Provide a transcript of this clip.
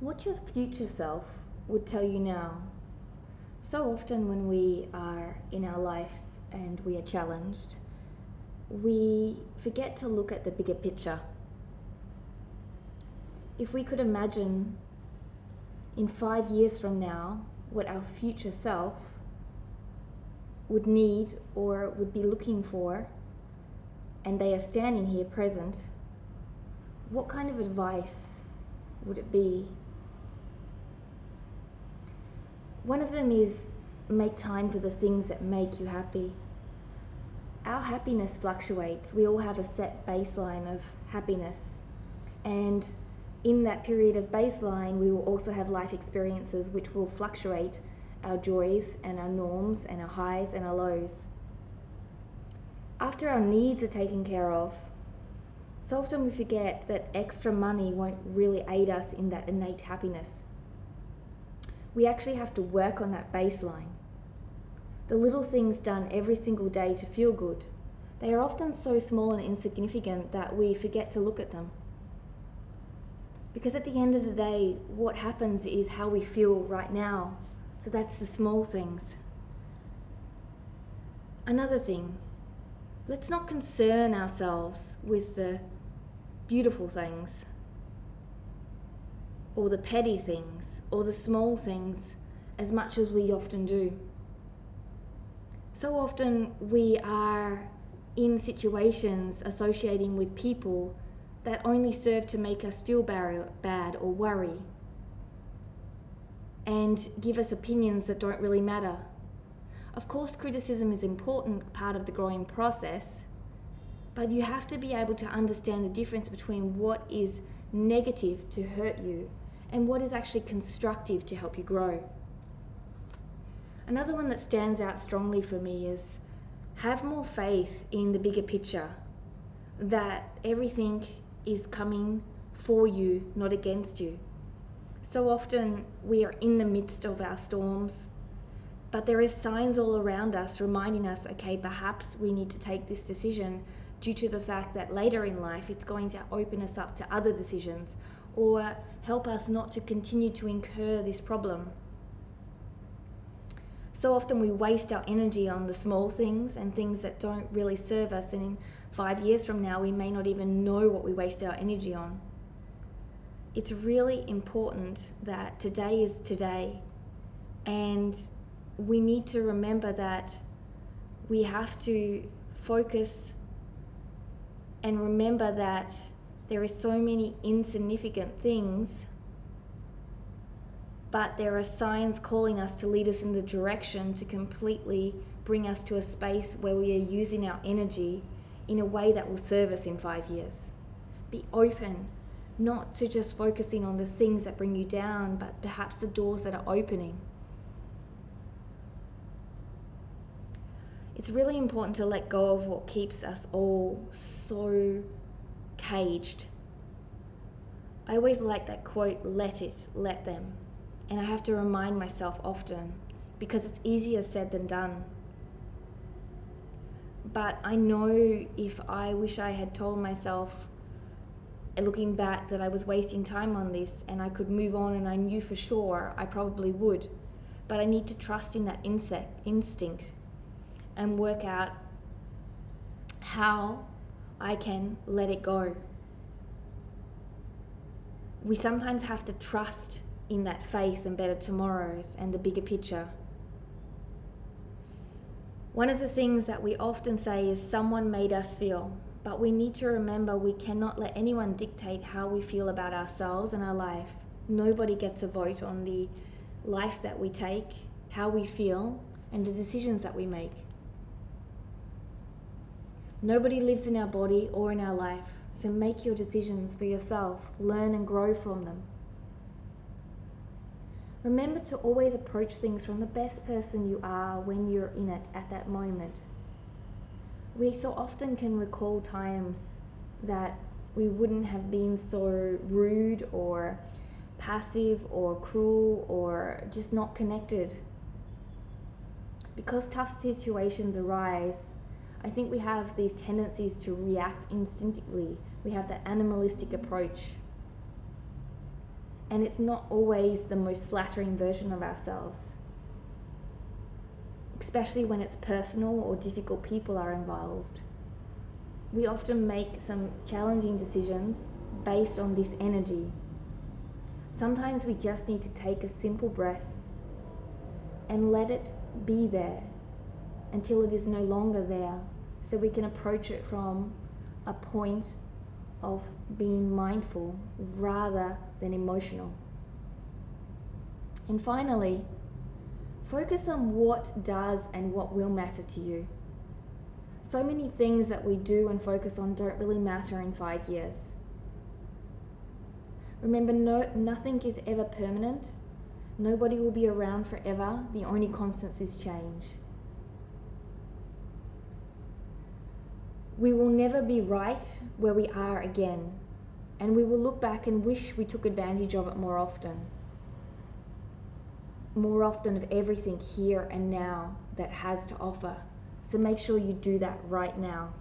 what your future self would tell you now. So often, when we are in our lives and we are challenged, we forget to look at the bigger picture. If we could imagine in five years from now what our future self would need or would be looking for, and they are standing here present, what kind of advice would it be? One of them is make time for the things that make you happy. Our happiness fluctuates. We all have a set baseline of happiness. And in that period of baseline, we will also have life experiences which will fluctuate our joys and our norms and our highs and our lows. After our needs are taken care of, so often we forget that extra money won't really aid us in that innate happiness. We actually have to work on that baseline. The little things done every single day to feel good, they are often so small and insignificant that we forget to look at them. Because at the end of the day, what happens is how we feel right now. So that's the small things. Another thing, let's not concern ourselves with the beautiful things, or the petty things, or the small things as much as we often do. So often we are in situations associating with people that only serve to make us feel bad or worry and give us opinions that don't really matter. Of course, criticism is an important part of the growing process, but you have to be able to understand the difference between what is negative to hurt you and what is actually constructive to help you grow. Another one that stands out strongly for me is have more faith in the bigger picture that everything is coming for you, not against you. So often we are in the midst of our storms, but there is signs all around us reminding us, okay, perhaps we need to take this decision due to the fact that later in life it's going to open us up to other decisions or help us not to continue to incur this problem. So often we waste our energy on the small things and things that don't really serve us, and in five years from now, we may not even know what we wasted our energy on it's really important that today is today. And we need to remember that we have to focus and remember that there are so many insignificant things, but there are signs calling us to lead us in the direction to completely bring us to a space where we are using our energy in a way that will serve us in five years. Be open not to just focusing on the things that bring you down, but perhaps the doors that are opening. It's really important to let go of what keeps us all so caged. I always like that quote, let it, let them. And I have to remind myself often because it's easier said than done. But I know if I wish I had told myself uh, looking back that I was wasting time on this and I could move on and I knew for sure I probably would. But I need to trust in that insect, instinct and work out how I can let it go. We sometimes have to trust in that faith and better tomorrows and the bigger picture. One of the things that we often say is someone made us feel. But we need to remember we cannot let anyone dictate how we feel about ourselves and our life. Nobody gets a vote on the life that we take, how we feel, and the decisions that we make. Nobody lives in our body or in our life, so make your decisions for yourself, learn and grow from them. Remember to always approach things from the best person you are when you're in it at that moment we so often can recall times that we wouldn't have been so rude or passive or cruel or just not connected. Because tough situations arise, I think we have these tendencies to react instinctively. We have that animalistic approach. and it's not always the most flattering version of ourselves. Especially when it's personal or difficult people are involved. We often make some challenging decisions based on this energy. Sometimes we just need to take a simple breath and let it be there until it is no longer there so we can approach it from a point of being mindful rather than emotional. And finally, focus on what does and what will matter to you. So many things that we do and focus on don't really matter in five years. Remember, no, nothing is ever permanent. Nobody will be around forever. The only constant is change. We will never be right where we are again, and we will look back and wish we took advantage of it more often. More often of everything here and now that has to offer. So make sure you do that right now.